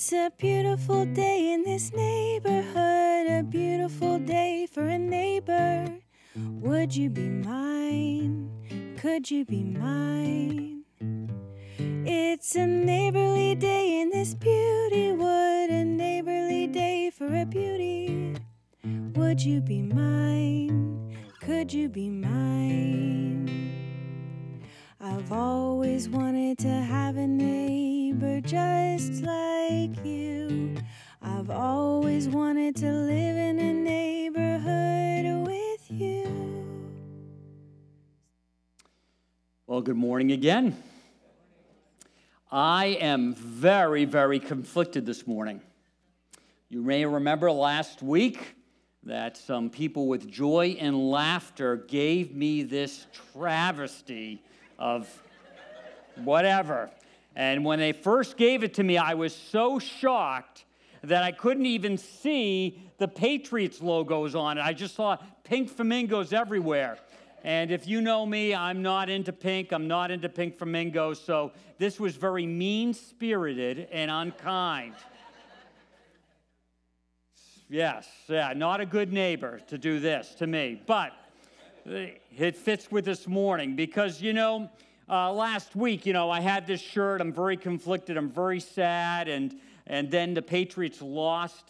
It's a beautiful day in this neighborhood, a beautiful day for a neighbor. Would you be mine? Could you be mine? It's a neighborly day in this beauty wood, a neighborly day for a beauty. Would you be mine? Could you be mine? Morning again. I am very, very conflicted this morning. You may remember last week that some people with joy and laughter gave me this travesty of whatever. And when they first gave it to me, I was so shocked that I couldn't even see the Patriots logos on it. I just saw pink flamingos everywhere. And if you know me, I'm not into pink. I'm not into pink flamingos. So this was very mean spirited and unkind. Yes, yeah, not a good neighbor to do this to me. But it fits with this morning because, you know, uh, last week, you know, I had this shirt. I'm very conflicted. I'm very sad. And, and then the Patriots lost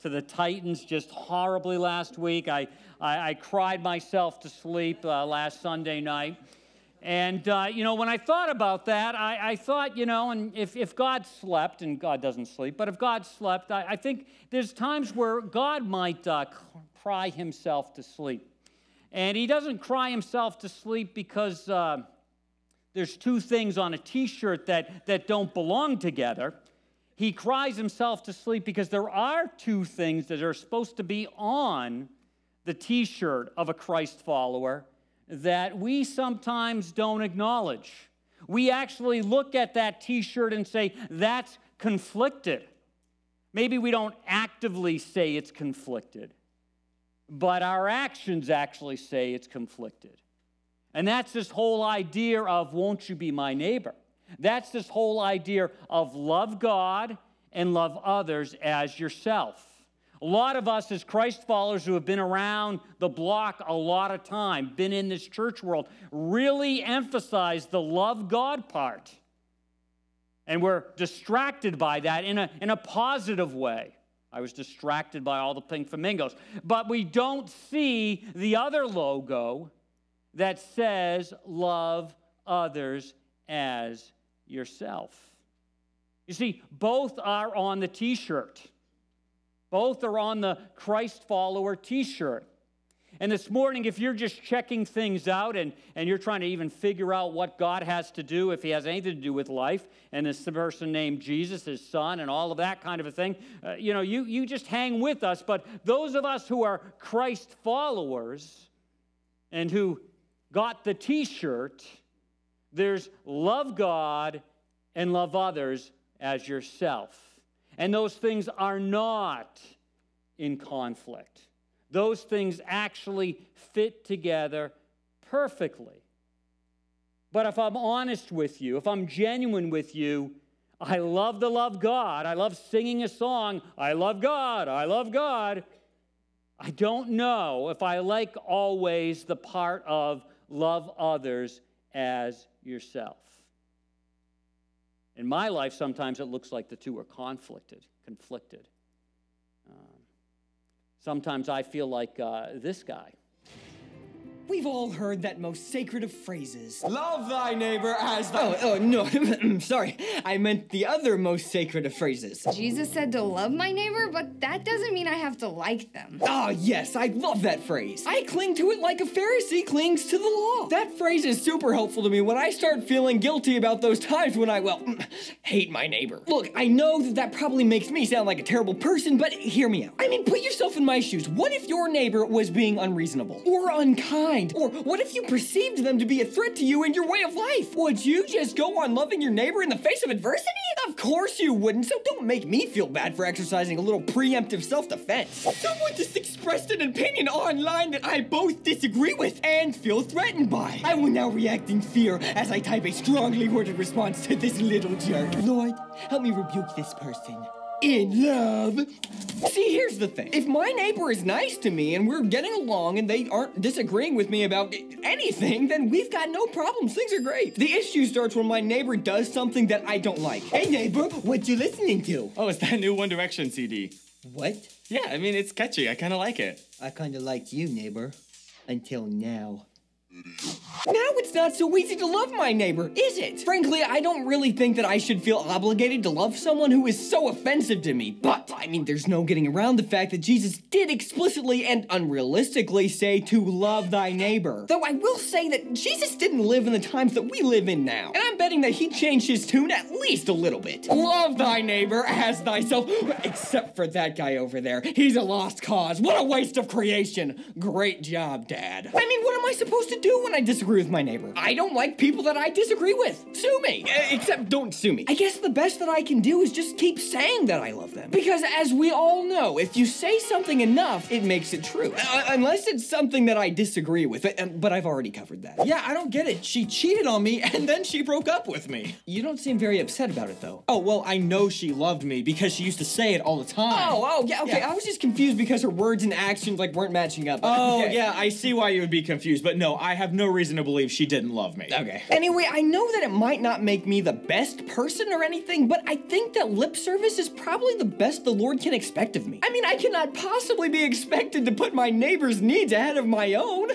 to the Titans just horribly last week. I, I, I cried myself to sleep uh, last Sunday night. And, uh, you know, when I thought about that, I, I, thought, you know, and if, if God slept, and God doesn't sleep, but if God slept, I, I think there's times where God might uh, cry himself to sleep. And he doesn't cry himself to sleep because uh, there's two things on a t shirt that, that don't belong together. He cries himself to sleep because there are two things that are supposed to be on the t shirt of a Christ follower that we sometimes don't acknowledge. We actually look at that t shirt and say, that's conflicted. Maybe we don't actively say it's conflicted, but our actions actually say it's conflicted. And that's this whole idea of, won't you be my neighbor? That's this whole idea of love God and love others as yourself. A lot of us, as Christ followers who have been around the block a lot of time, been in this church world, really emphasize the love God part. And we're distracted by that in a, in a positive way. I was distracted by all the pink flamingos. But we don't see the other logo that says, Love others as yourself. You see, both are on the t shirt. Both are on the Christ follower t shirt. And this morning, if you're just checking things out and, and you're trying to even figure out what God has to do, if He has anything to do with life, and this person named Jesus, His Son, and all of that kind of a thing, uh, you know, you, you just hang with us. But those of us who are Christ followers and who got the t shirt, there's love God and love others as yourself. And those things are not in conflict. Those things actually fit together perfectly. But if I'm honest with you, if I'm genuine with you, I love to love God. I love singing a song. I love God. I love God. I don't know if I like always the part of love others as yourself. In my life, sometimes it looks like the two are conflicted, conflicted. Um, sometimes I feel like uh, this guy. We've all heard that most sacred of phrases. Love thy neighbor as thy. Oh, oh no, sorry. I meant the other most sacred of phrases. Jesus said to love my neighbor, but that doesn't mean I have to like them. Ah, oh, yes, I love that phrase. I cling to it like a Pharisee clings to the law. That phrase is super helpful to me when I start feeling guilty about those times when I, well, hate my neighbor. Look, I know that that probably makes me sound like a terrible person, but hear me out. I mean, put yourself in my shoes. What if your neighbor was being unreasonable or unkind? Mind? Or what if you perceived them to be a threat to you and your way of life? Would you just go on loving your neighbor in the face of adversity? Of course you wouldn't, so don't make me feel bad for exercising a little preemptive self defense. Someone just expressed an opinion online that I both disagree with and feel threatened by. I will now react in fear as I type a strongly worded response to this little jerk. Lord, help me rebuke this person in love. See, here's the thing. If my neighbor is nice to me and we're getting along and they aren't disagreeing with me about anything, then we've got no problems. Things are great. The issue starts when my neighbor does something that I don't like. Hey, neighbor, what you listening to? Oh, it's that new One Direction CD. What? Yeah, I mean, it's catchy. I kind of like it. I kind of liked you, neighbor. Until now. Now it's not so easy to love my neighbor, is it? Frankly, I don't really think that I should feel obligated to love someone who is so offensive to me. But, I mean, there's no getting around the fact that Jesus did explicitly and unrealistically say to love thy neighbor. Though I will say that Jesus didn't live in the times that we live in now. And I'm betting that he changed his tune at least a little bit. Love thy neighbor as thyself, except for that guy over there. He's a lost cause. What a waste of creation. Great job, Dad. I mean, what am I supposed to do when I disagree with my neighbor? I don't like people that I disagree with. Sue me. Uh, Except don't sue me. I guess the best that I can do is just keep saying that I love them. Because as we all know, if you say something enough, it makes it true. Uh, unless it's something that I disagree with. But, um, but I've already covered that. Yeah, I don't get it. She cheated on me and then she broke up with me. You don't seem very upset about it though. Oh, well, I know she loved me because she used to say it all the time. Oh, oh, yeah, okay. Yeah. I was just confused because her words and actions like weren't matching up. Oh, Okay. yeah, I see why you would be confused, but no, I have no reason to believe she didn't love me. Okay. Anyway, I know that it might not make me the best person or anything, but I think that lip service is probably the best the Lord can expect of me. I mean, I cannot possibly be expected to put my neighbor's needs ahead of my own.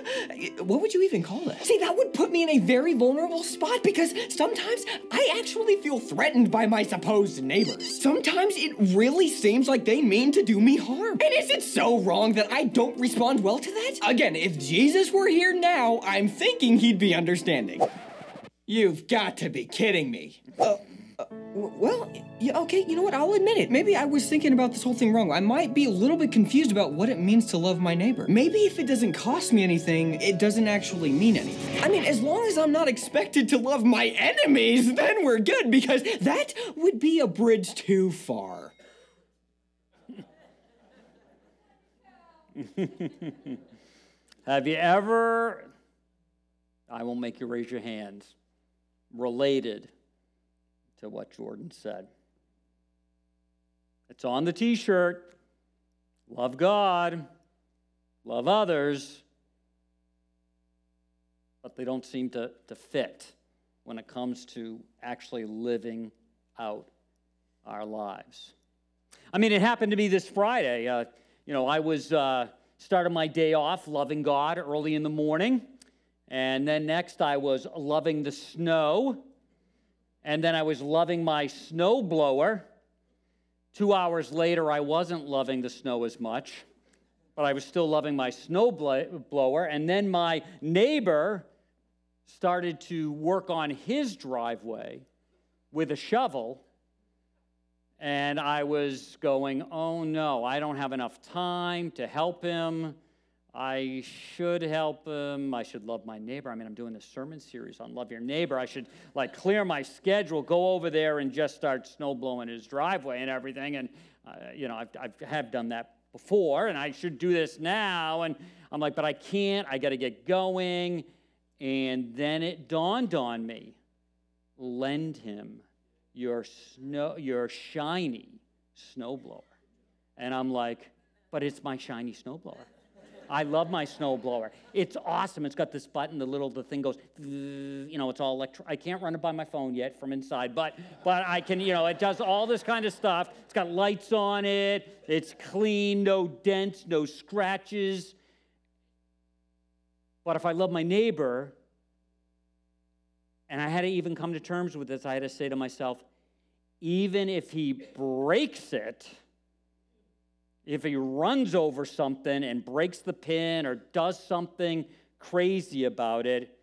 What would you even call that? See, that would put me in a very vulnerable spot because sometimes I actually feel threatened by my supposed neighbors. Sometimes it really seems like they mean to do me harm. And is it so wrong that I don't respond well to that? Again, if Jesus were here now, I'm thinking he'd be understanding. You've got to be kidding me. Uh, uh, well, yeah, okay, you know what? I'll admit it. Maybe I was thinking about this whole thing wrong. I might be a little bit confused about what it means to love my neighbor. Maybe if it doesn't cost me anything, it doesn't actually mean anything. I mean, as long as I'm not expected to love my enemies, then we're good because that would be a bridge too far. Have you ever, I won't make you raise your hands, related to what Jordan said? It's on the t shirt. Love God, love others, but they don't seem to, to fit when it comes to actually living out our lives. I mean, it happened to me this Friday. Uh, you know, I was uh, started my day off loving God early in the morning, and then next I was loving the snow, and then I was loving my snow blower. Two hours later, I wasn't loving the snow as much, but I was still loving my snow blower. And then my neighbor started to work on his driveway with a shovel. And I was going, oh no, I don't have enough time to help him. I should help him. I should love my neighbor. I mean, I'm doing a sermon series on love your neighbor. I should like clear my schedule, go over there and just start snow blowing his driveway and everything. And, uh, you know, I've, I've have done that before and I should do this now. And I'm like, but I can't. I got to get going. And then it dawned on me lend him your snow, your shiny snowblower. And I'm like, but it's my shiny snowblower. I love my snowblower. It's awesome. It's got this button. The little the thing goes. You know, it's all electro. I can't run it by my phone yet from inside, but but I can. You know, it does all this kind of stuff. It's got lights on it. It's clean, no dents, no scratches. But if I love my neighbor, and I had to even come to terms with this, I had to say to myself, even if he breaks it, if he runs over something and breaks the pin or does something crazy about it,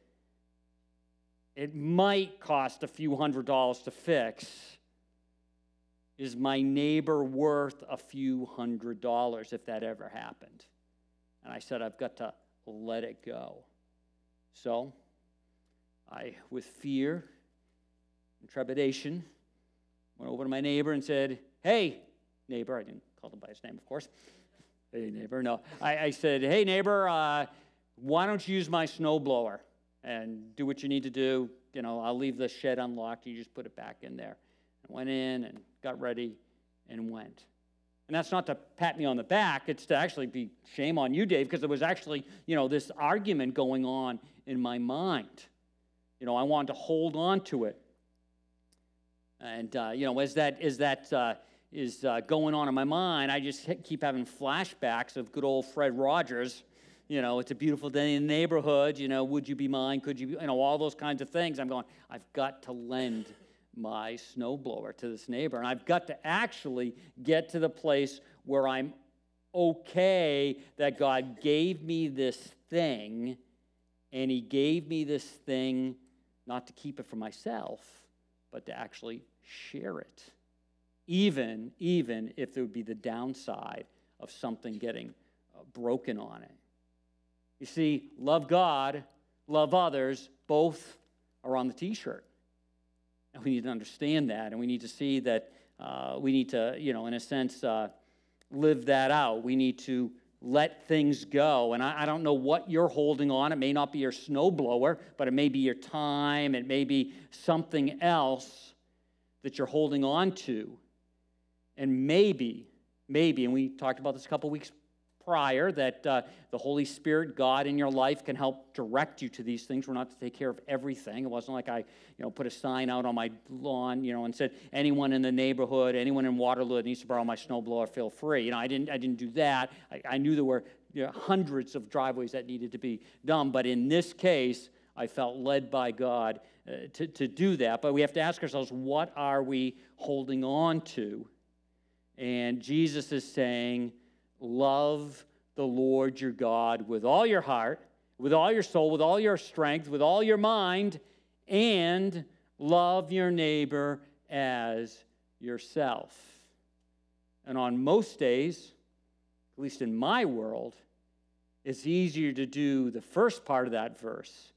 it might cost a few hundred dollars to fix. Is my neighbor worth a few hundred dollars if that ever happened? And I said, I've got to let it go. So I, with fear and trepidation, went over to my neighbor and said, Hey, neighbor, I didn't call him by his name, of course. Hey, neighbor, no. I, I said, Hey, neighbor, uh, why don't you use my snowblower and do what you need to do? You know, I'll leave the shed unlocked. You just put it back in there. I went in and got ready and went. And that's not to pat me on the back, it's to actually be shame on you, Dave, because there was actually, you know, this argument going on in my mind. You know, I wanted to hold on to it. And, uh, you know, as that, as that uh, is uh, going on in my mind, I just keep having flashbacks of good old Fred Rogers. You know, it's a beautiful day in the neighborhood. You know, would you be mine? Could you be, you know, all those kinds of things. I'm going, I've got to lend my snowblower to this neighbor. And I've got to actually get to the place where I'm okay that God gave me this thing, and He gave me this thing not to keep it for myself, but to actually share it. Even, even if there would be the downside of something getting uh, broken on it. You see, love God, love others, both are on the t shirt. And we need to understand that, and we need to see that uh, we need to, you know, in a sense, uh, live that out. We need to let things go. And I, I, don't know what you're holding on. It may not be your snowblower, but it may be your time. It may be something else that you're holding on to. And maybe, maybe, and we talked about this a couple weeks prior, that uh, the Holy Spirit, God in your life, can help direct you to these things. We're not to take care of everything. It wasn't like I, you know, put a sign out on my lawn, you know, and said, anyone in the neighborhood, anyone in Waterloo that needs to borrow my snowblower, feel free. You know, I didn't, I didn't do that. I, I knew there were you know, hundreds of driveways that needed to be done. But in this case, I felt led by God uh, to, to do that. But we have to ask ourselves, what are we holding on to? And Jesus is saying, love the Lord your God with all your heart, with all your soul, with all your strength, with all your mind, and love your neighbor as yourself. And on most days, at least in my world, it's easier to do the first part of that verse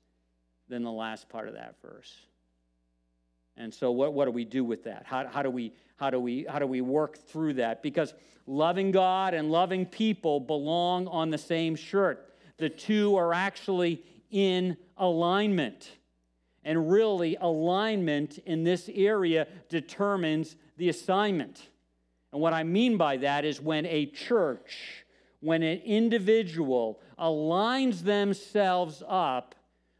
than the last part of that verse. And so, what, what do we do with that? How, how, do we, how, do we, how do we work through that? Because loving God and loving people belong on the same shirt. The two are actually in alignment. And really, alignment in this area determines the assignment. And what I mean by that is when a church, when an individual aligns themselves up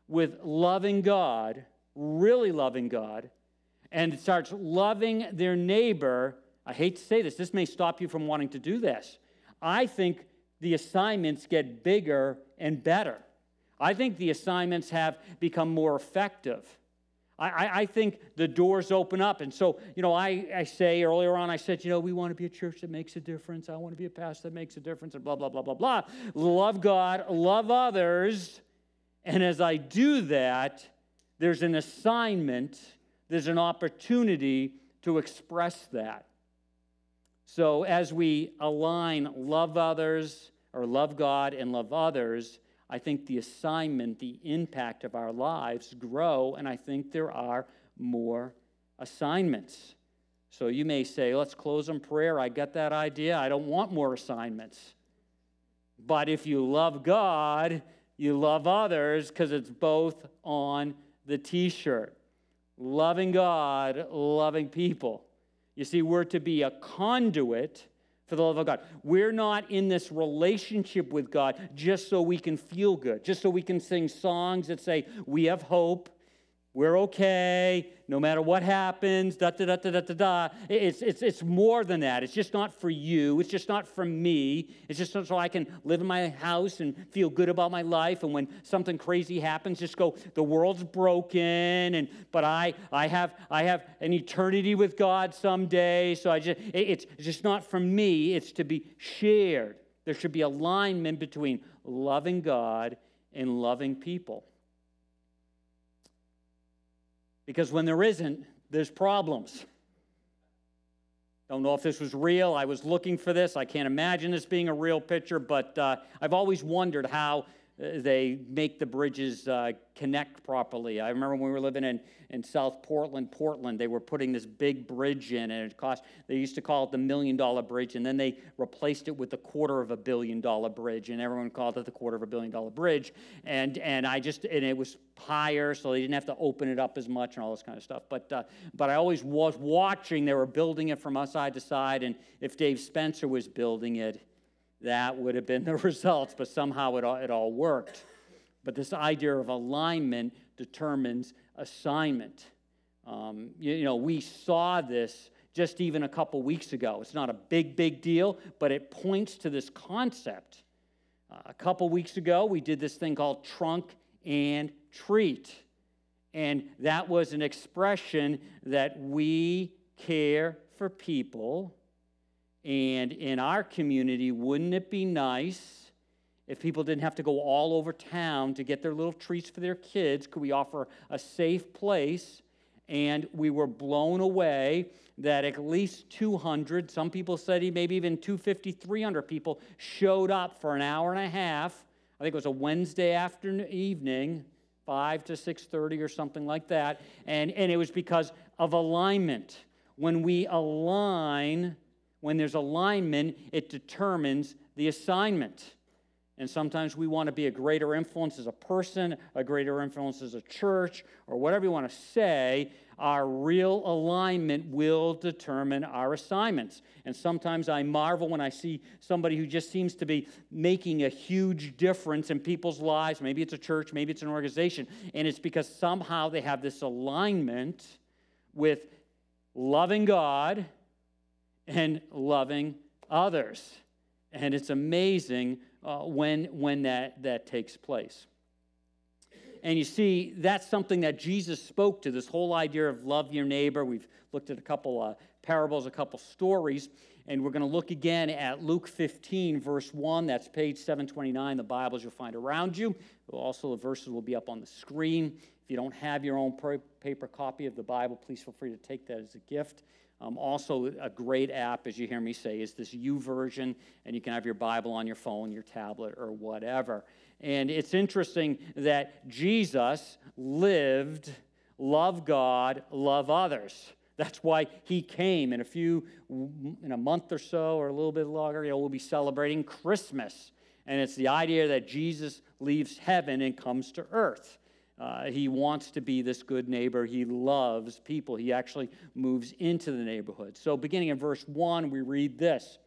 with loving God, really loving God, and it starts loving their neighbor, I hate to say this, this may stop you from wanting to do this. I think the assignments get bigger and better. I think the assignments have become more effective. I, I, think the doors open up. And so, you know, I, I say earlier on, I said, you know, we want to be a church that makes a difference. I want to be a pastor that makes a difference, and blah, blah, blah, blah, blah. Love God, love others. And as I do that, there's an assignment there's an opportunity to express that. So, as we align love others, or love God and love others, I think the assignment, the impact of our lives grow, and I think there are more assignments. So you may say, let's close in prayer. I get that idea. I don't want more assignments. But if you love God, you love others because it's both on the t shirt loving God, loving people. You see, we're to be a conduit for the love of God. We're not in this relationship with God just so we can feel good, just so we can sing songs that say, We have hope, we're okay, no matter what happens, da da da da da da da. It's, it's, it's more than that. It's just not for you. It's just not for me. It's just so I can live in my house and feel good about my life. And when something crazy happens, just go, the world's broken, and but I I have I have an eternity with God someday. So I just it's just not for me, it's to be shared. There should be alignment between loving God and loving people. Because when there isn't, there's problems. Don't know if this was real. I was looking for this. I can't imagine this being a real picture, but uh, I've always wondered how they make the bridges uh, connect properly. I remember when we were living in, in South Portland, Portland, they were putting this big bridge in, and it cost, they used to call it the million dollar bridge, and then they replaced it with the quarter of a billion dollar bridge, and everyone called it the quarter of a billion dollar bridge. And, and I just, and it was higher, so they didn't have to open it up as much and all this kind of stuff. But, uh, but I always was watching, they were building it from side to side, and if Dave Spencer was building it, that would have been the results, but somehow it all, it all worked. But this idea of alignment determines assignment. Um, you, you know, we saw this just even a couple weeks ago. It's not a big, big deal, but it points to this concept. Uh, a couple weeks ago, we did this thing called trunk and treat. And that was an expression that we care for people and in our community, wouldn't it be nice if people didn't have to go all over town to get their little treats for their kids? Could we offer a safe place? And we were blown away that at least 200, some people said maybe even 250, 300 people showed up for an hour and a half. I think it was a Wednesday afternoon evening, 5 to 6:30 or something like that. And, and it was because of alignment. When we align when there's alignment, it determines the assignment. And sometimes we want to be a greater influence as a person, a greater influence as a church, or whatever you want to say. Our real alignment will determine our assignments. And sometimes I marvel when I see somebody who just seems to be making a huge difference in people's lives. Maybe it's a church, maybe it's an organization. And it's because somehow they have this alignment with loving God and loving others. And it's amazing uh, when, when that, that takes place. And you see, that's something that Jesus spoke to this whole idea of love your neighbor. We've looked at a couple uh, parables, a couple stories, and we're going to look again at Luke 15, verse 1. That's page 729, the Bibles you'll find around you. Also, the verses will be up on the screen. If you don't have your own paper copy of the Bible, please feel free to take that as a gift. Um, also, a great app, as you hear me say, is this YouVersion, and you can have your Bible on your phone, your tablet, or whatever. And it's interesting that Jesus lived, love God, love others. That's why he came. In a few, in a month or so, or a little bit longer, you know, we'll be celebrating Christmas. And it's the idea that Jesus leaves heaven and comes to earth. Uh, he wants to be this good neighbor. He loves people. He actually moves into the neighborhood. So, beginning in verse 1, we read this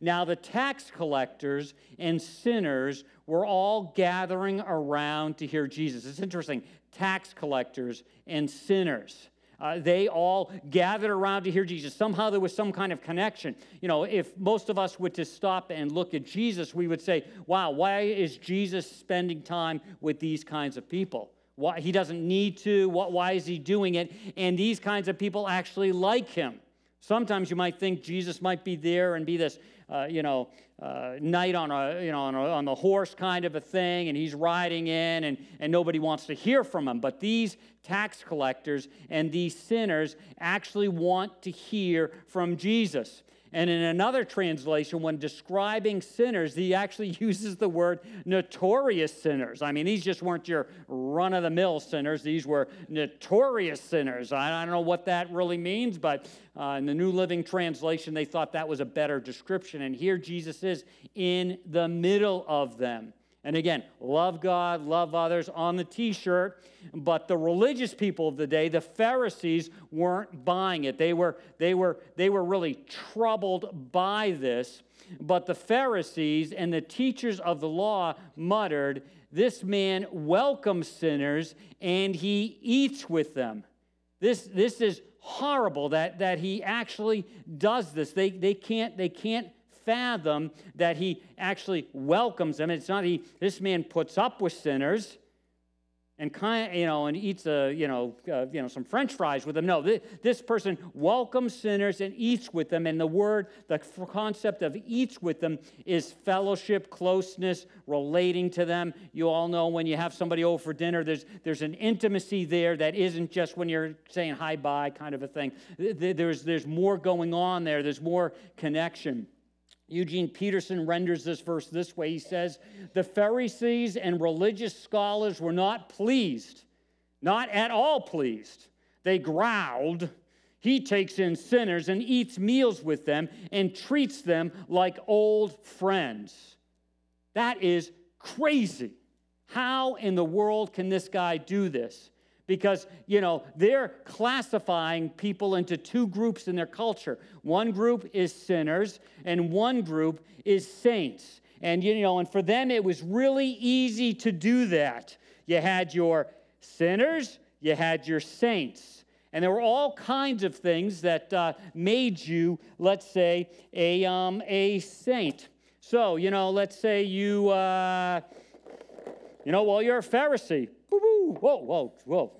Now the tax collectors and sinners were all gathering around to hear Jesus. It's interesting tax collectors and sinners. Uh, they all gathered around to hear Jesus. Somehow there was some kind of connection. You know, if most of us were to stop and look at Jesus, we would say, wow, why is Jesus spending time with these kinds of people? Why, he doesn't need to. What, why is he doing it? And these kinds of people actually like him. Sometimes you might think Jesus might be there and be this, uh, you know, uh, knight on a, you know, on, a, on the horse kind of a thing, and he's riding in, and, and nobody wants to hear from him. But these tax collectors and these sinners actually want to hear from Jesus. And in another translation, when describing sinners, he actually uses the word notorious sinners. I mean, these just weren't your run of the mill sinners, these were notorious sinners. I don't know what that really means, but uh, in the New Living Translation, they thought that was a better description. And here Jesus is in the middle of them. And again, love God, love others on the t shirt. But the religious people of the day, the Pharisees, weren't buying it. They were, they, were, they were really troubled by this. But the Pharisees and the teachers of the law muttered, This man welcomes sinners and he eats with them. This, this is horrible that, that he actually does this. They, they, can't, they can't fathom that he actually welcomes them. It's not he, this man puts up with sinners and kind you know and eats a you know uh, you know some french fries with them. No this, this person welcomes sinners and eats with them. And the word the concept of eats with them is fellowship closeness relating to them. You all know when you have somebody over for dinner there's there's an intimacy there that isn't just when you're saying hi bye kind of a thing. There's there's more going on there. There's more connection Eugene Peterson renders this verse this way. He says, The Pharisees and religious scholars were not pleased, not at all pleased. They growled. He takes in sinners and eats meals with them and treats them like old friends. That is crazy. How in the world can this guy do this? Because you know they're classifying people into two groups in their culture. One group is sinners and one group is saints. And you know and for them it was really easy to do that. You had your sinners you had your saints. And there were all kinds of things that uh, made you let's say a, um, a saint. So you know let's say you uh, you know well you're a pharisee Whoa, whoa, whoa.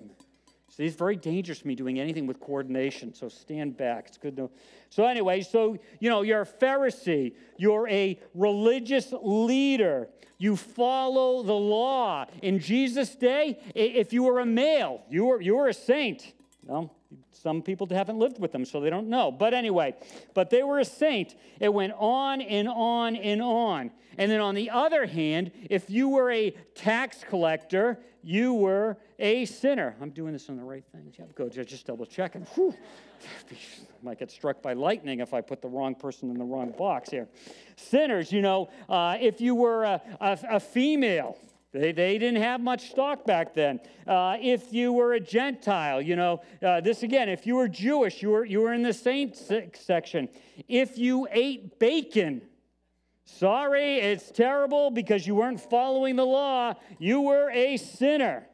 See, it's very dangerous me doing anything with coordination, so stand back. It's good to know. So, anyway, so, you know, you're a Pharisee, you're a religious leader, you follow the law. In Jesus' day, if you were a male, you were, you were a saint. Well, some people haven't lived with them, so they don't know. But anyway, but they were a saint. It went on and on and on. And then on the other hand, if you were a tax collector, you were a sinner. I'm doing this on the right thing. Yeah, go just double checking. Whew. Might get struck by lightning if I put the wrong person in the wrong box here. Sinners, you know, uh, if you were a, a, a female, they, they didn't have much stock back then. Uh, if you were a Gentile, you know, uh, this again, if you were Jewish, you were, you were in the saint section. If you ate bacon, sorry, it's terrible because you weren't following the law. You were a sinner.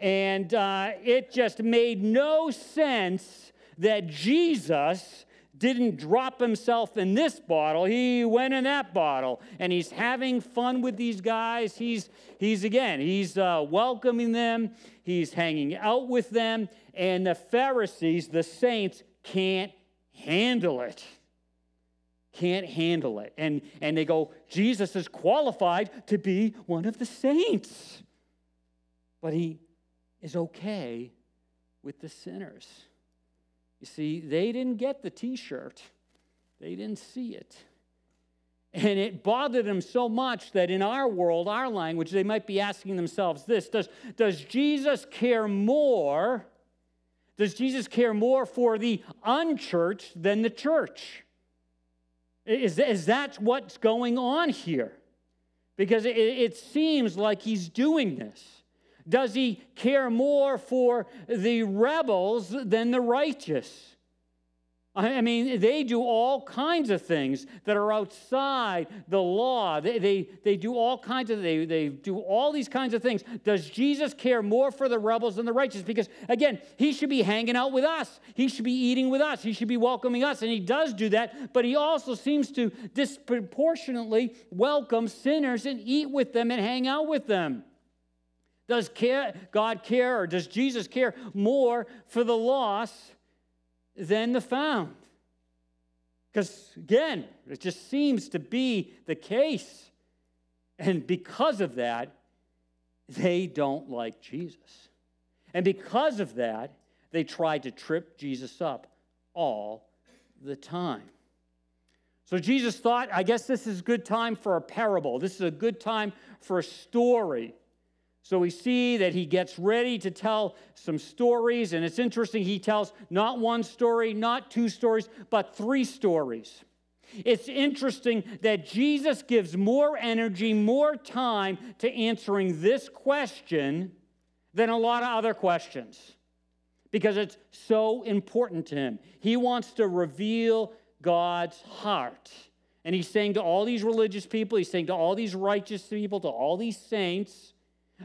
And uh, it just made no sense that Jesus didn't drop himself in this bottle. He went in that bottle. And he's having fun with these guys. He's, he's again, he's uh, welcoming them, he's hanging out with them. And the Pharisees, the saints, can't handle it. Can't handle it. And, and they go, Jesus is qualified to be one of the saints. But he is okay with the sinners. You see, they didn't get the t shirt, they didn't see it. And it bothered them so much that in our world, our language, they might be asking themselves this Does, does Jesus care more? Does Jesus care more for the unchurched than the church? Is, is that what's going on here? Because it, it seems like he's doing this. Does he care more for the rebels than the righteous? I mean, they do all kinds of things that are outside the law. They, they, they do all kinds of, they, they do all these kinds of things. Does Jesus care more for the rebels than the righteous? Because again, he should be hanging out with us. He should be eating with us. He should be welcoming us. And he does do that, but he also seems to disproportionately welcome sinners and eat with them and hang out with them. Does care, God care or does Jesus care more for the lost than the found? Because again, it just seems to be the case. And because of that, they don't like Jesus. And because of that, they tried to trip Jesus up all the time. So Jesus thought, I guess this is a good time for a parable. This is a good time for a story. So we see that he gets ready to tell some stories, and it's interesting, he tells not one story, not two stories, but three stories. It's interesting that Jesus gives more energy, more time to answering this question than a lot of other questions because it's so important to him. He wants to reveal God's heart. And he's saying to all these religious people, he's saying to all these righteous people, to all these saints,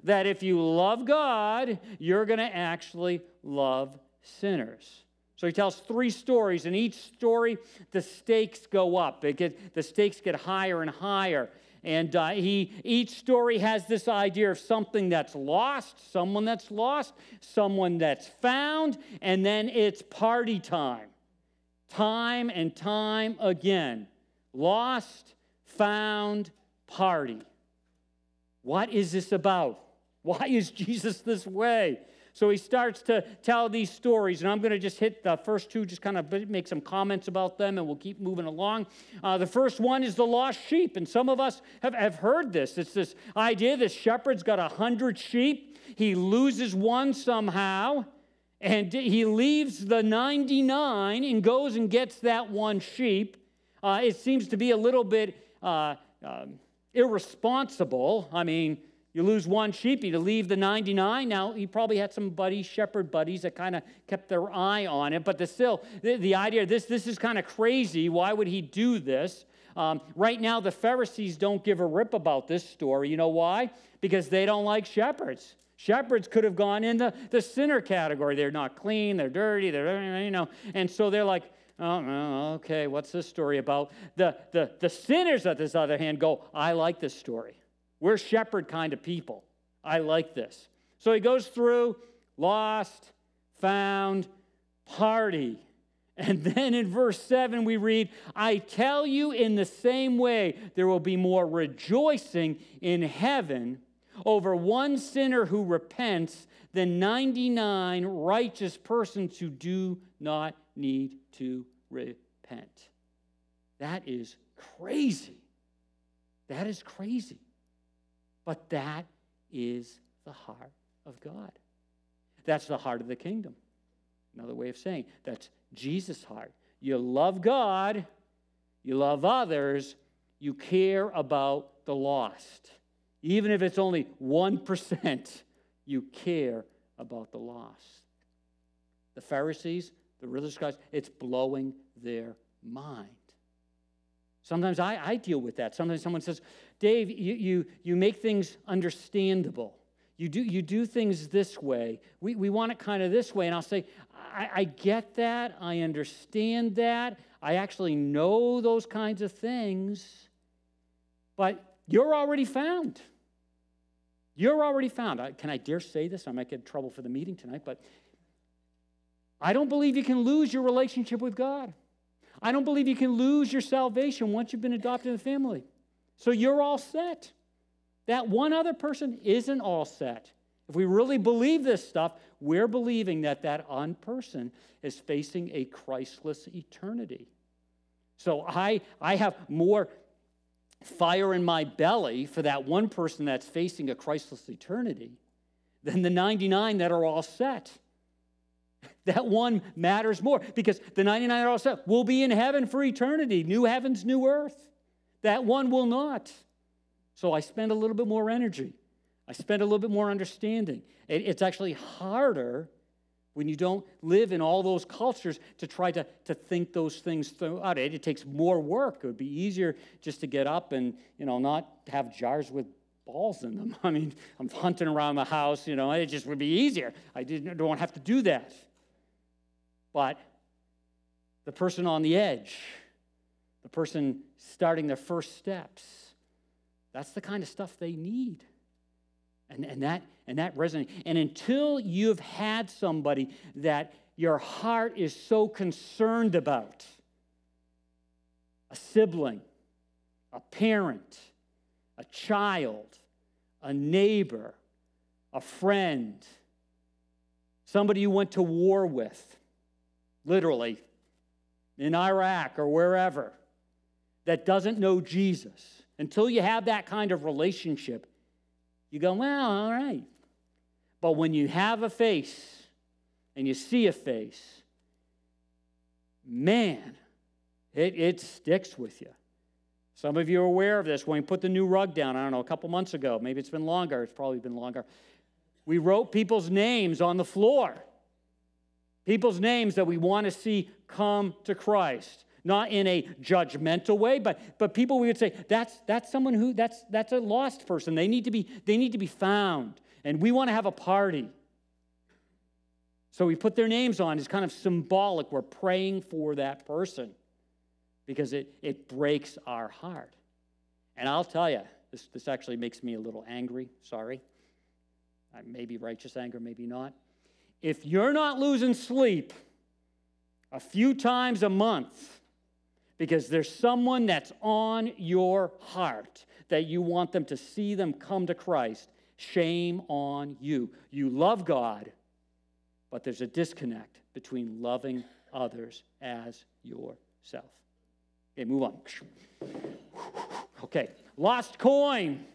that if you love God, you're going to actually love sinners. So he tells three stories, and each story, the stakes go up. Get, the stakes get higher and higher. And uh, he, each story has this idea of something that's lost, someone that's lost, someone that's found, and then it's party time. Time and time again. Lost, found, party. What is this about? Why is Jesus this way? So he starts to tell these stories, and I'm going to just hit the first two, just kind of make some comments about them, and we'll keep moving along. Uh, the first one is the lost sheep, and some of us have, have heard this. It's this idea this shepherd's got a hundred sheep, he loses one somehow, and he leaves the 99 and goes and gets that one sheep. Uh, it seems to be a little bit uh, um, irresponsible. I mean, you lose one sheep, you leave the 99. Now, he probably had some buddies, shepherd buddies, that kind of kept their eye on it. But the, still, the, the idea, this, this is kind of crazy. Why would he do this? Um, right now, the Pharisees don't give a rip about this story. You know why? Because they don't like shepherds. Shepherds could have gone in the, the sinner category. They're not clean, they're dirty, they're, you know. And so they're like, oh, okay, what's this story about? The, the, the sinners, on this other hand, go, I like this story. We're shepherd kind of people. I like this. So he goes through lost, found, party. And then in verse 7, we read, I tell you in the same way, there will be more rejoicing in heaven over one sinner who repents than 99 righteous persons who do not need to repent. That is crazy. That is crazy. But that is the heart of God. That's the heart of the kingdom. Another way of saying that's Jesus' heart. You love God, you love others, you care about the lost. Even if it's only 1%, you care about the lost. The Pharisees, the religious guys, it's blowing their mind. Sometimes I, I deal with that. Sometimes someone says, Dave, you, you, you make things understandable. You do, you do things this way. We, we want it kind of this way. And I'll say, I, I get that. I understand that. I actually know those kinds of things. But you're already found. You're already found. Can I dare say this? I might get in trouble for the meeting tonight, but I don't believe you can lose your relationship with God. I don't believe you can lose your salvation once you've been adopted in the family. So you're all set. That one other person isn't all set. If we really believe this stuff, we're believing that that one person is facing a Christless eternity. So I, I have more fire in my belly for that one person that's facing a Christless eternity than the 99 that are all set. That one matters more because the 99 are all set will be in heaven for eternity, new heavens, new earth. That one will not. So I spend a little bit more energy. I spend a little bit more understanding. It's actually harder when you don't live in all those cultures to try to, to think those things throughout. It, it takes more work. It would be easier just to get up and, you know, not have jars with balls in them. I mean, I'm hunting around the house, you know, it just would be easier. I didn't, don't have to do that. But the person on the edge, the person starting their first steps, that's the kind of stuff they need. And, and, that, and that resonates. And until you've had somebody that your heart is so concerned about, a sibling, a parent, a child, a neighbor, a friend, somebody you went to war with, literally, in Iraq or wherever, that doesn't know Jesus, until you have that kind of relationship, you go, well, all right. But when you have a face and you see a face, man, it, it sticks with you. Some of you are aware of this when we put the new rug down, I don't know, a couple months ago. Maybe it's been longer. It's probably been longer. We wrote people's names on the floor. People's names that we want to see come to Christ not in a judgmental way, but, but people we would say, that's, that's someone who, that's, that's a lost person. They need, to be, they need to be found. And we want to have a party. So we put their names on. It's kind of symbolic. We're praying for that person because it, it breaks our heart. And I'll tell you, this, this actually makes me a little angry. Sorry. Maybe righteous anger, maybe not. If you're not losing sleep a few times a month because there's someone that's on your heart that you want them to see them come to Christ. Shame on you. You love God, but there's a disconnect between loving others as yourself. Okay, move on. Okay, lost coin.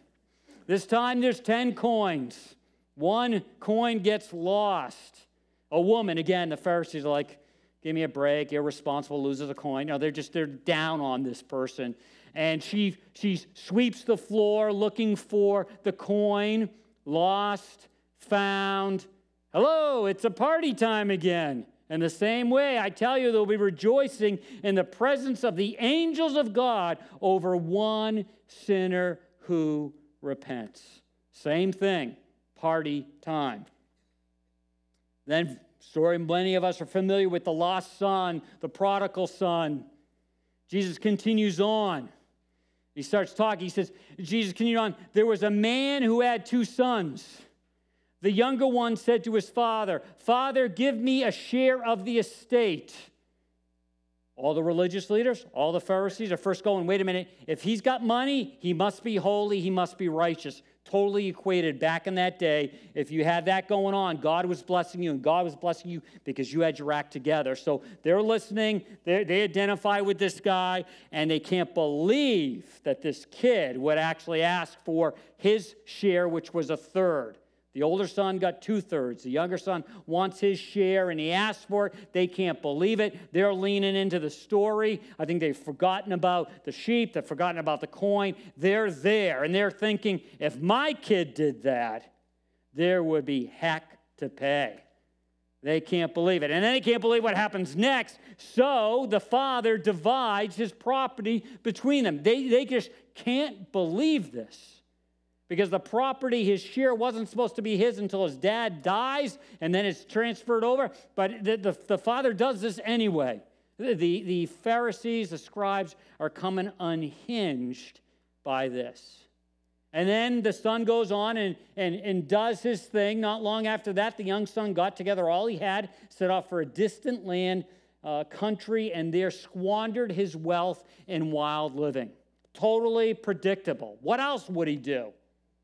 This time there's 10 coins. One coin gets lost. A woman, again, the Pharisees are like, give me a break, irresponsible, loses a coin. No, they're just, they're down on this person. And she, she sweeps the floor looking for the coin, lost, found. Hello, it's a party time again. In the same way, I tell you, they'll be rejoicing in the presence of the angels of God over one sinner who repents. Same thing, party time. Then, story many of us are familiar with the lost son, the prodigal son. Jesus continues on. He starts talking. He says, Jesus continued on, there was a man who had two sons. The younger one said to his father, Father, give me a share of the estate. All the religious leaders, all the Pharisees are first going, wait a minute, if he's got money, he must be holy, he must be righteous. Totally equated back in that day. If you had that going on, God was blessing you, and God was blessing you because you had your act together. So they're listening, they're, they identify with this guy, and they can't believe that this kid would actually ask for his share, which was a third. The older son got two thirds. The younger son wants his share and he asks for it. They can't believe it. They're leaning into the story. I think they've forgotten about the sheep, they've forgotten about the coin. They're there and they're thinking, if my kid did that, there would be heck to pay. They can't believe it. And then they can't believe what happens next. So the father divides his property between them. They, they just can't believe this because the property, his share, wasn't supposed to be his until his dad dies and then it's transferred over. But the, the, the father does this anyway. The, the, Pharisees, the scribes, are coming unhinged by this. And then the son goes on and, and, and does his thing. Not long after that, the young son got together all he had, set off for a distant land, uh, country, and there squandered his wealth in wild living. Totally predictable. What else would he do?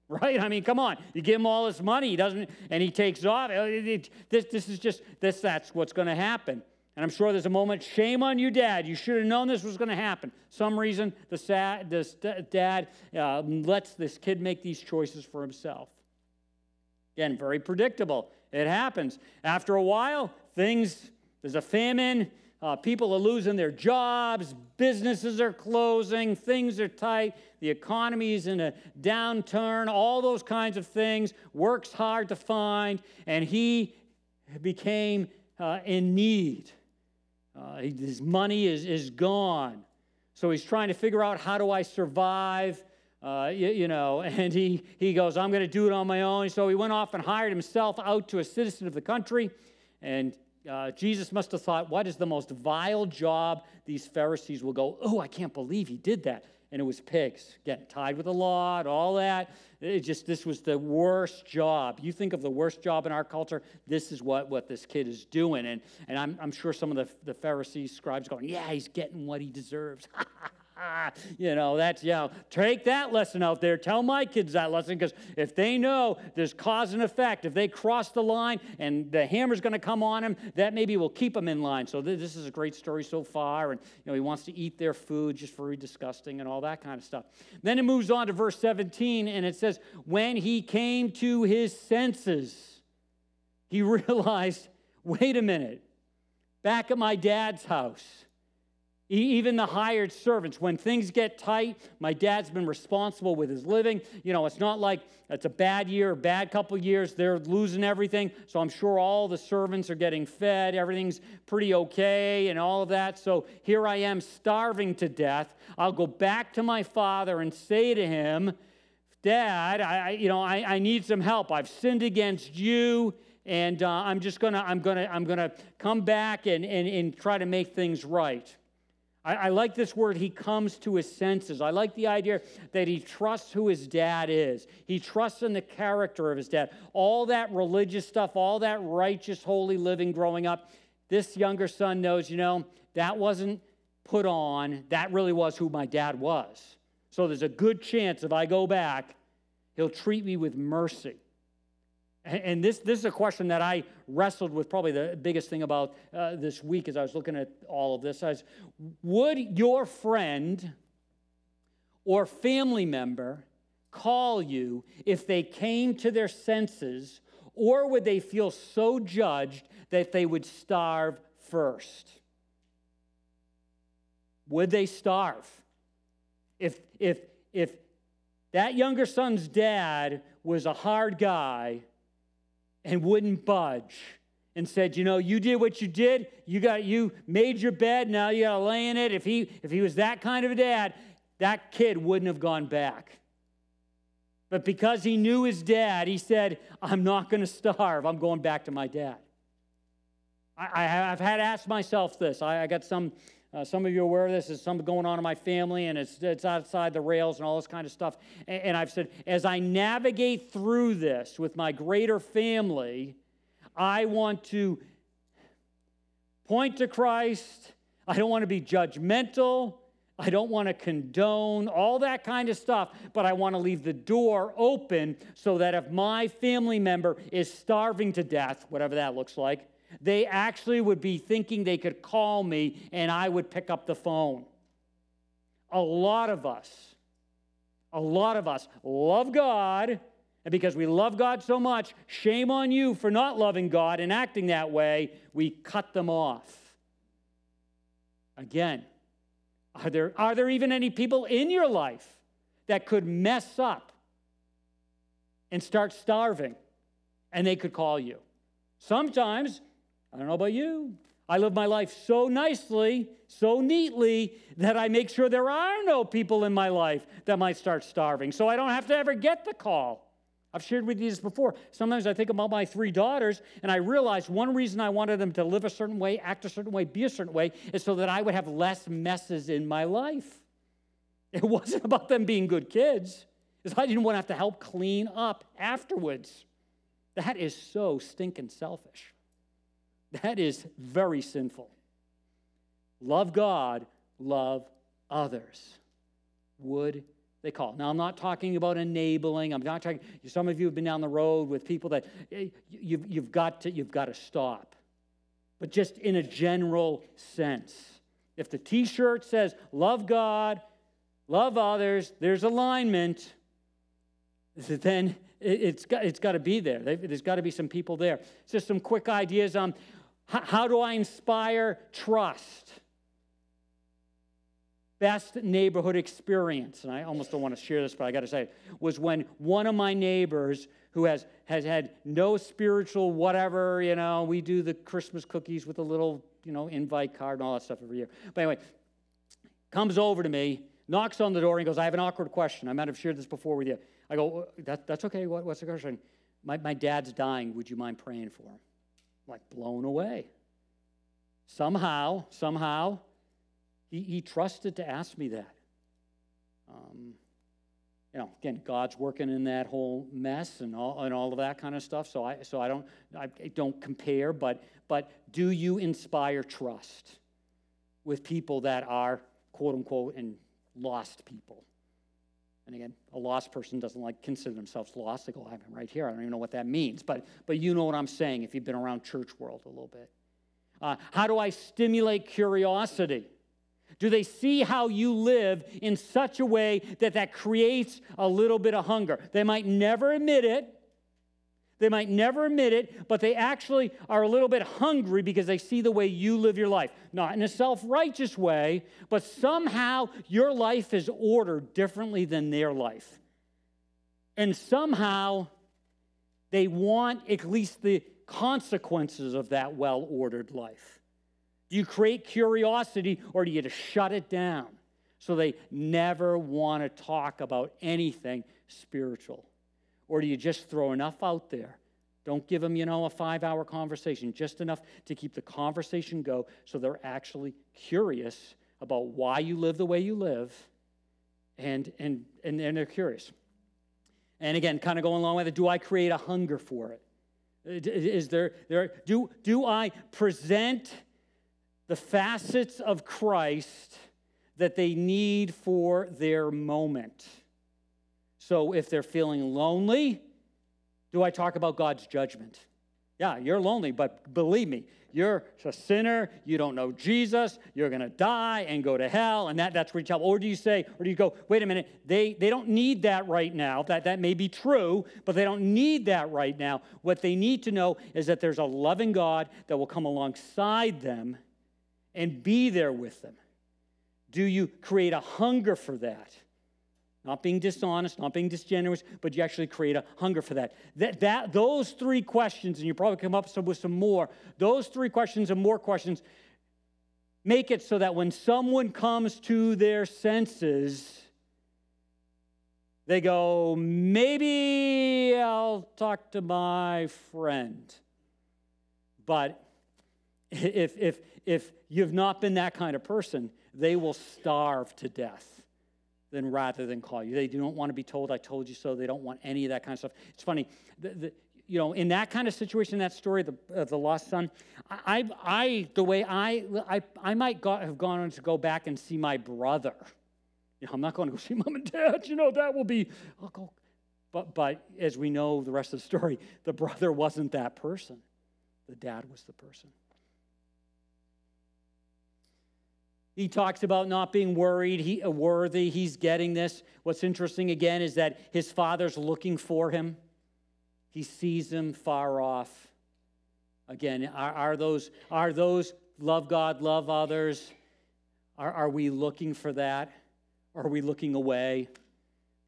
Right? I mean, come on. You give him all this money, he doesn't, and he takes off. This, this is just, this, that's what's going to happen. And I'm sure there's a moment, shame on you, dad. You should have known this was going to happen. Some reason the sad, this dad uh, lets this kid make these choices for himself. Again, very predictable. It happens. After a while, things, there's a famine, uh, people are losing their jobs, businesses are closing, things are tight, the economy is in a downturn, all those kinds of things. Work's hard to find, and he became uh, in need. Uh, his money is, is gone. So he's trying to figure out how do I survive? Uh, you, you, know, and he, he goes, I'm going to do it on my own. So he went off and hired himself out to a citizen of the country. And uh, Jesus must have thought, what is the most vile job these Pharisees will go, oh, I can't believe he did that. And it was pigs, getting tied with the law and all that. It just, this was the worst job. You think of the worst job in our culture, this is what, what this kid is doing. And, and I'm, I'm sure some of the, the Pharisees, scribes going, yeah, he's getting what he deserves. you know, that's, yeah, take that lesson out there. Tell my kids that lesson because if they know there's cause and effect, if they cross the line and the hammer's going to come on them, that maybe will keep them in line. So th- this is a great story so far. And, you know, he wants to eat their food, just very disgusting and all that kind of stuff. Then it moves on to verse 17 and it says, When he came to his senses, he realized, wait a minute, back at my dad's house, even the hired servants, when things get tight, my dad's been responsible with his living. You know, it's not like it's a bad year, a bad couple years, they're losing everything. So I'm sure all the servants are getting fed, everything's pretty okay, and all of that. So here I am starving to death. I'll go back to my father and say to him, Dad, I, you know, I, I need some help. I've sinned against you and uh, I'm just gonna, I'm gonna, I'm gonna come back and, and, and try to make things right. I, I, like this word, he comes to his senses. I like the idea that he trusts who his dad is. He trusts in the character of his dad. All that religious stuff, all that righteous, holy living growing up, this younger son knows, you know, that wasn't put on. That really was who my dad was. So there's a good chance if I go back, he'll treat me with mercy. And this, this is a question that I wrestled with probably the biggest thing about uh, this week as I was looking at all of this. As would your friend or family member call you if they came to their senses, or would they feel so judged that they would starve first? Would they starve? If, if, if that younger son's dad was a hard guy, and wouldn't budge and said, you know, you did what you did. You got you made your bed. Now you got to lay in it. If he if he was that kind of a dad, that kid wouldn't have gone back. But because he knew his dad, he said, I'm not going to starve. I'm going back to my dad. I, I, have had to ask myself this. I, I got some uh, some of you are aware of this. There's something going on in my family, and it's, it's outside the rails and all this kind of stuff. And, and I've said, as I navigate through this with my greater family, I want to point to Christ. I don't want to be judgmental. I don't want to condone all that kind of stuff, but I want to leave the door open so that if my family member is starving to death, whatever that looks like, they actually would be thinking they could call me and I would pick up the phone. A lot of us, a lot of us love God, and because we love God so much, shame on you for not loving God and acting that way, we cut them off. Again, are there, are there even any people in your life that could mess up and start starving and they could call you? Sometimes I don't know about you. I live my life so nicely, so neatly, that I make sure there are no people in my life that might start starving. So I don't have to ever get the call. I've shared with you this before. Sometimes I think about my three daughters, and I realize one reason I wanted them to live a certain way, act a certain way, be a certain way, is so that I would have less messes in my life. It wasn't about them being good kids, because I didn't want to have to help clean up afterwards. That is so stinking selfish. That is very sinful. Love God, love others. Would they call? Now, I'm not talking about enabling. I'm not talking, some of you have been down the road with people that eh, you've, you've, got, to, you've got to stop. But just in a general sense, if the t shirt says, love God, love others, there's alignment, then it's got, it's got to be there. There's got to be some people there. Just some quick ideas how do I inspire trust? Best neighborhood experience, and I almost don't want to share this, but I got to say, it, was when one of my neighbors who has, has had no spiritual whatever, you know, we do the Christmas cookies with a little, you know, invite card and all that stuff every year. But anyway, comes over to me, knocks on the door, and goes, I have an awkward question. I might have shared this before with you. I go, that, That's okay. What, what's the question? My, my dad's dying. Would you mind praying for him? Like blown away. Somehow, somehow, he, he trusted to ask me that. Um, you know, again, God's working in that whole mess and all, and all of that kind of stuff. So I, so I don't, I don't compare, but, but do you inspire trust with people that are quote unquote and lost people? And again, a lost person doesn't like consider themselves lost. They go, I'm right here. I don't even know what that means. But, but you know what I'm saying if you've been around church world a little bit. Uh, how do I stimulate curiosity? Do they see how you live in such a way that that creates a little bit of hunger? They might never admit it, they might never admit it, but they actually are a little bit hungry because they see the way you live your life. Not in a self righteous way, but somehow your life is ordered differently than their life. And somehow they want at least the consequences of that well ordered life. Do you create curiosity or do you just shut it down? So they never want to talk about anything spiritual. Or do you just throw enough out there? Don't give them, you know, a five hour conversation, just enough to keep the conversation go so they're actually curious about why you live the way you live and, and, and, they're curious. And again, kind of going along with it, do I create a hunger for it? Is there, there do, do I present the facets of Christ that they need for their moment? So if they're feeling lonely, Do I talk about God's judgment? Yeah, you're lonely, but believe me, you're a sinner, you don't know Jesus, you're gonna die and go to hell, and that, that's where you tell. Or do you say, or do you go, wait a minute, they, they don't need that right now. That, that may be true, but they don't need that right now. What they need to know is that there's a loving God that will come alongside them and be there with them. Do you create a hunger for that? Not being dishonest, not being disgenerous, but you actually create a hunger for that. That, that those three questions, and you probably come up with some more, those three questions and more questions make it so that when someone comes to their senses, they go, maybe I'll talk to my friend. But if, if, if you've not been that kind of person, they will starve to death than rather than call you. They do not want to be told, I told you so. They don't want any of that kind of stuff. It's funny, the, the, you know, in that kind of situation, that story of the, of the lost son, I, I, the way I, I, I might go, have gone on to go back and see my brother. You know, I'm not going to go see mom and dad. You know, that will be, I'll go. But, but as we know the rest of the story, the brother wasn't that person. The dad was the person. He talks about not being worried, he, uh, worthy. He's getting this. What's interesting again is that his father's looking for him. He sees him far off. Again, are, are those are those love God, love others? Are, are we looking for that? Or are we looking away?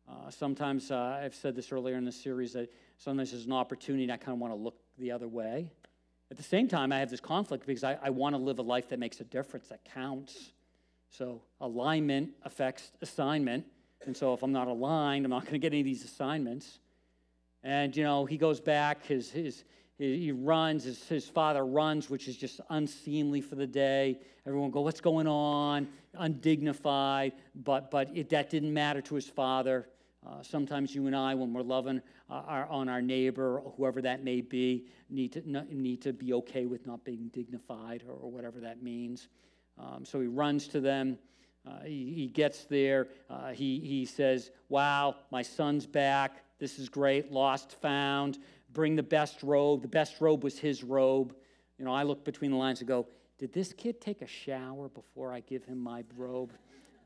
Uh, sometimes uh, I've said this earlier in the series that sometimes there's an opportunity and I kind of want to look the other way. At the same time, I have this conflict because I, I want to live a life that makes a difference, that counts. So alignment affects assignment. And so if I'm not aligned, I'm not going to get any of these assignments. And, you know, he goes back, his, his, he runs, his, his father runs, which is just unseemly for the day. Everyone go, what's going on? Undignified. But, but it, that didn't matter to his father. Uh, sometimes you and I, when we're loving uh, our, on our neighbor, whoever that may be, need to, need to be okay with not being dignified or, or whatever that means. Um, so he runs to them. Uh, he, he, gets there. Uh, he, he says, Wow, my son's back. This is great. Lost, found. Bring the best robe. The best robe was his robe. You know, I look between the lines and go, Did this kid take a shower before I give him my robe?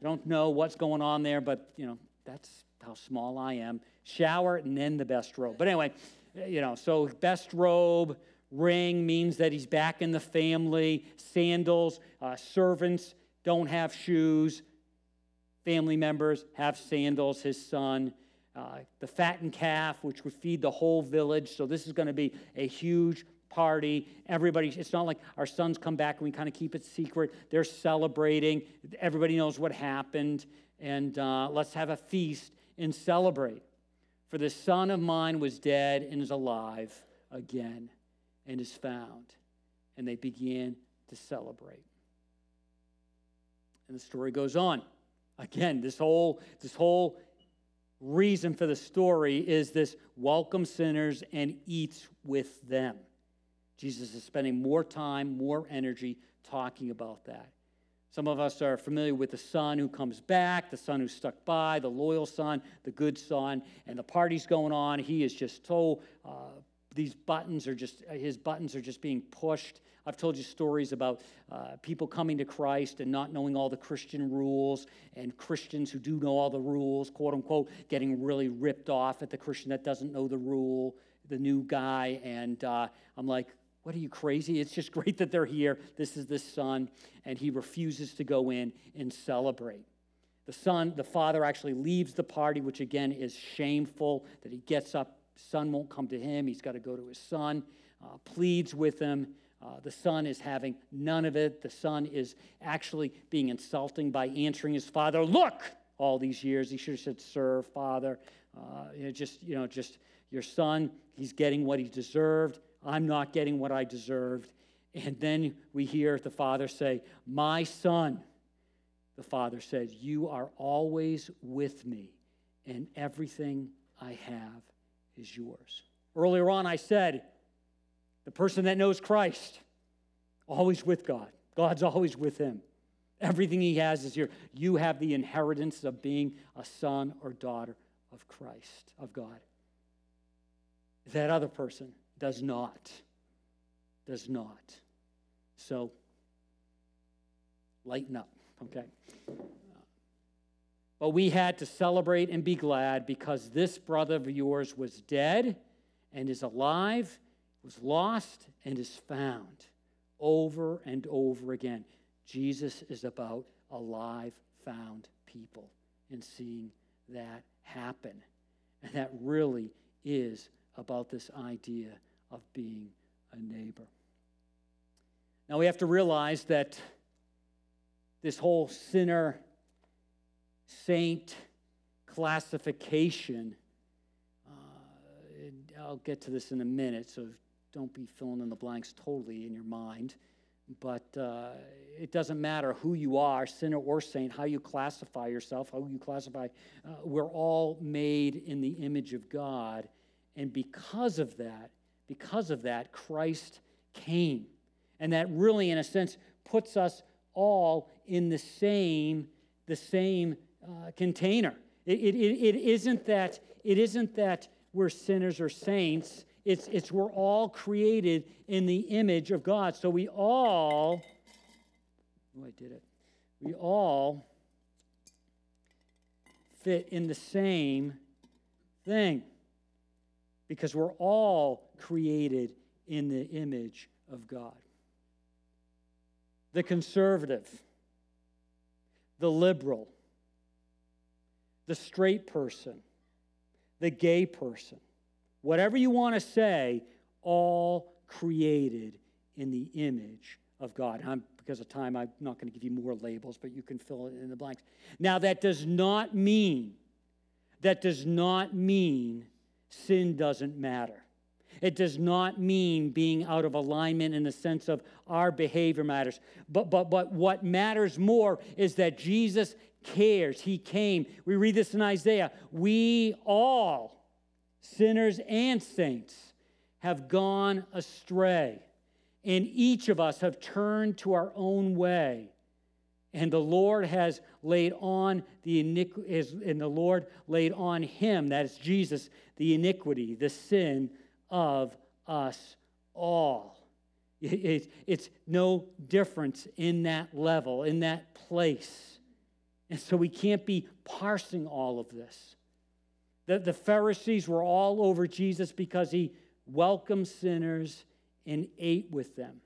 I don't know what's going on there, but, you know, that's how small I am. Shower and then the best robe. But anyway, you know, so best robe, Ring means that he's back in the family. Sandals, uh, servants don't have shoes. Family members have sandals, his son. Uh, the fattened calf, which would feed the whole village. So this is going to be a huge party. Everybody, it's not like our sons come back and we kind of keep it secret. They're celebrating. Everybody knows what happened. And uh, let's have a feast and celebrate. For the son of mine was dead and is alive again and is found. And they began to celebrate. And the story goes on. Again, this whole, this whole reason for the story is this welcome sinners and eats with them. Jesus is spending more time, more energy talking about that. Some of us are familiar with the son who comes back, the son who stuck by, the loyal son, the good son, and the party's going on. He is just so uh, these buttons are just his buttons are just being pushed. I've told you stories about uh, people coming to christ and not knowing all the christian rules and christians who do know all the rules quote unquote getting really ripped off at the christian that doesn't know the rule the new guy. And uh, i'm like what are you crazy? It's just great that they're here. This is the son. And he refuses to go in and celebrate. The son the father actually leaves the party which again is shameful that he gets up son won't come to him. He's got to go to his son, uh, pleads with him. Uh, the son is having none of it. The son is actually being insulting by answering his father, Look, all these years. He should have said, Sir, Father. Uh, you know, just, you know, just your son, he's getting what he deserved. I'm not getting what I deserved. And then we hear the father say, My son. The father says, You are always with me, and everything I have is yours. Earlier on, I said the person that knows Christ, always with God. God's always with him. Everything he has is here. You have the inheritance of being a son or daughter of Christ, of God. That other person does not. Does not. So, lighten up, okay? But we had to celebrate and be glad because this brother of yours was dead and is alive, was lost and is found over and over again. Jesus is about alive, found people and seeing that happen. And that really is about this idea of being a neighbor. Now we have to realize that this whole sinner saint classification, uh, I'll get to this in a minute, so don't be filling in the blanks totally in your mind. But uh, it doesn't matter who you are, sinner or saint, how you classify yourself, how you classify. Uh, we're all made in the image of God. And because of that, because of that, Christ came. And that really, in a sense, puts us all in the same, the same uh, container. It, it, it, isn't that, it isn't that we're sinners or saints. It's, it's we're all created in the image of God. So we all, oh, I did it. We all fit in the same thing because we're all created in the image of God. The conservative, the liberal, the straight person, the gay person, whatever you want to say, all created in the image of God. I'm, because of time, I'm not going to give you more labels, but you can fill in the blanks. Now, that does not mean, that does not mean sin doesn't matter. It does not mean being out of alignment in the sense of our behavior matters. But, but, but what matters more is that Jesus cares. He came. We read this in Isaiah. We all, sinners and saints, have gone astray, and each of us have turned to our own way. And the Lord has laid on the iniquity, and the Lord laid on him, that is Jesus, the iniquity, the sin of us all. It's no difference in that level, in that place. And so we can't be parsing all of this. The, the Pharisees were all over Jesus because he welcomed sinners and ate with them.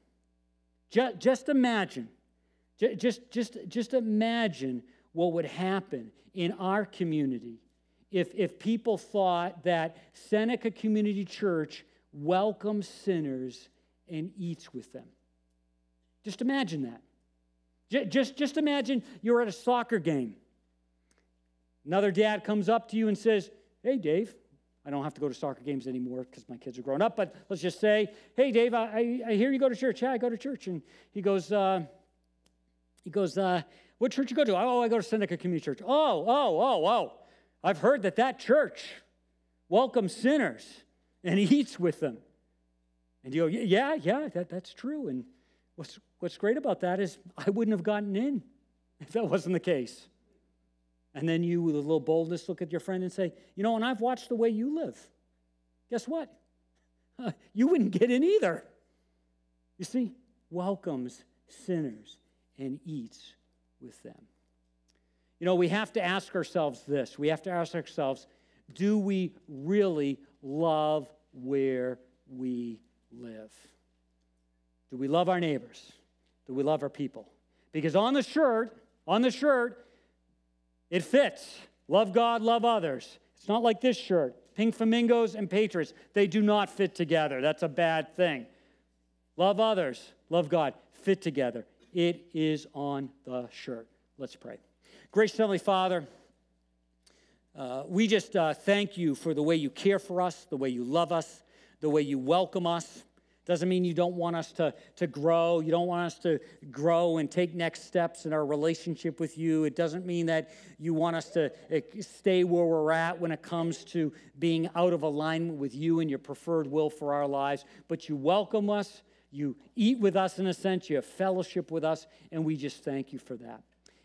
Just, just imagine, just, just, just imagine what would happen in our community if, if people thought that Seneca Community Church welcomes sinners and eats with them. Just imagine that. Just, just imagine you're at a soccer game. Another dad comes up to you and says, Hey, Dave, I don't have to go to soccer games anymore because my kids are grown up, but let's just say, Hey, Dave, I, I hear you go to church. Yeah, I go to church. And he goes, uh, he goes, uh, What church you go to? Oh, I go to Seneca Community Church. Oh, oh, oh, oh. I've heard that that church welcomes sinners and eats with them. And you go, Yeah, yeah, that, that's true. And what's, What's great about that is I wouldn't have gotten in if that wasn't the case. And then you, with a little boldness, look at your friend and say, You know, and I've watched the way you live. Guess what? You wouldn't get in either. You see, welcomes sinners and eats with them. You know, we have to ask ourselves this. We have to ask ourselves, do we really love where we live? Do we love our neighbors? Do we love our people? Because on the shirt, on the shirt, it fits. Love God, love others. It's not like this shirt. Pink flamingos and patriots, they do not fit together. That's a bad thing. Love others, love God, fit together. It is on the shirt. Let's pray. Gracious Heavenly Father, uh, we just uh, thank you for the way you care for us, the way you love us, the way you welcome us. Doesn't mean you don't want us to, to grow. You don't want us to grow and take next steps in our relationship with you. It doesn't mean that you want us to eh, stay where we're at when it comes to being out of alignment with you and your preferred will for our lives. But you welcome us, you eat with us in a sense, you have fellowship with us, and we just thank you for that.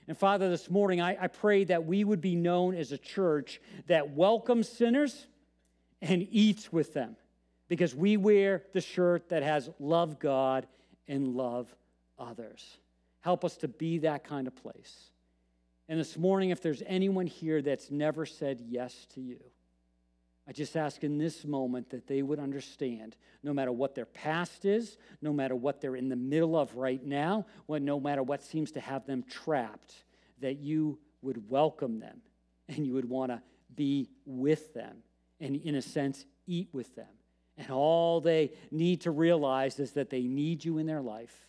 And Father, this morning I, I pray that we would be known as a church that welcomes sinners and eats with them because we wear the shirt that has love God and love others. Help us to be that kind of place. And this morning, if there's anyone here that's never said yes to you, I just ask in this moment that they would understand no matter what their past is, no matter what they're in the middle of right now, when, no matter what seems to have them trapped, that you would welcome them and you would want to be with them and, in a sense, eat with them. And all they need to realize is that they need you in their life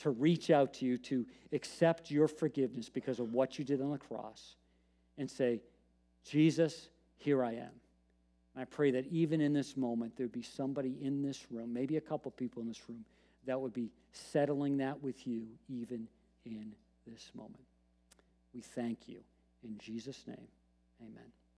to reach out to you, to accept your forgiveness because of what you did on the cross, and say, Jesus, here I am. I pray that even in this moment, there'd be somebody in this room, maybe a couple people in this room, that would be settling that with you even in this moment. We thank you. In Jesus' name, amen.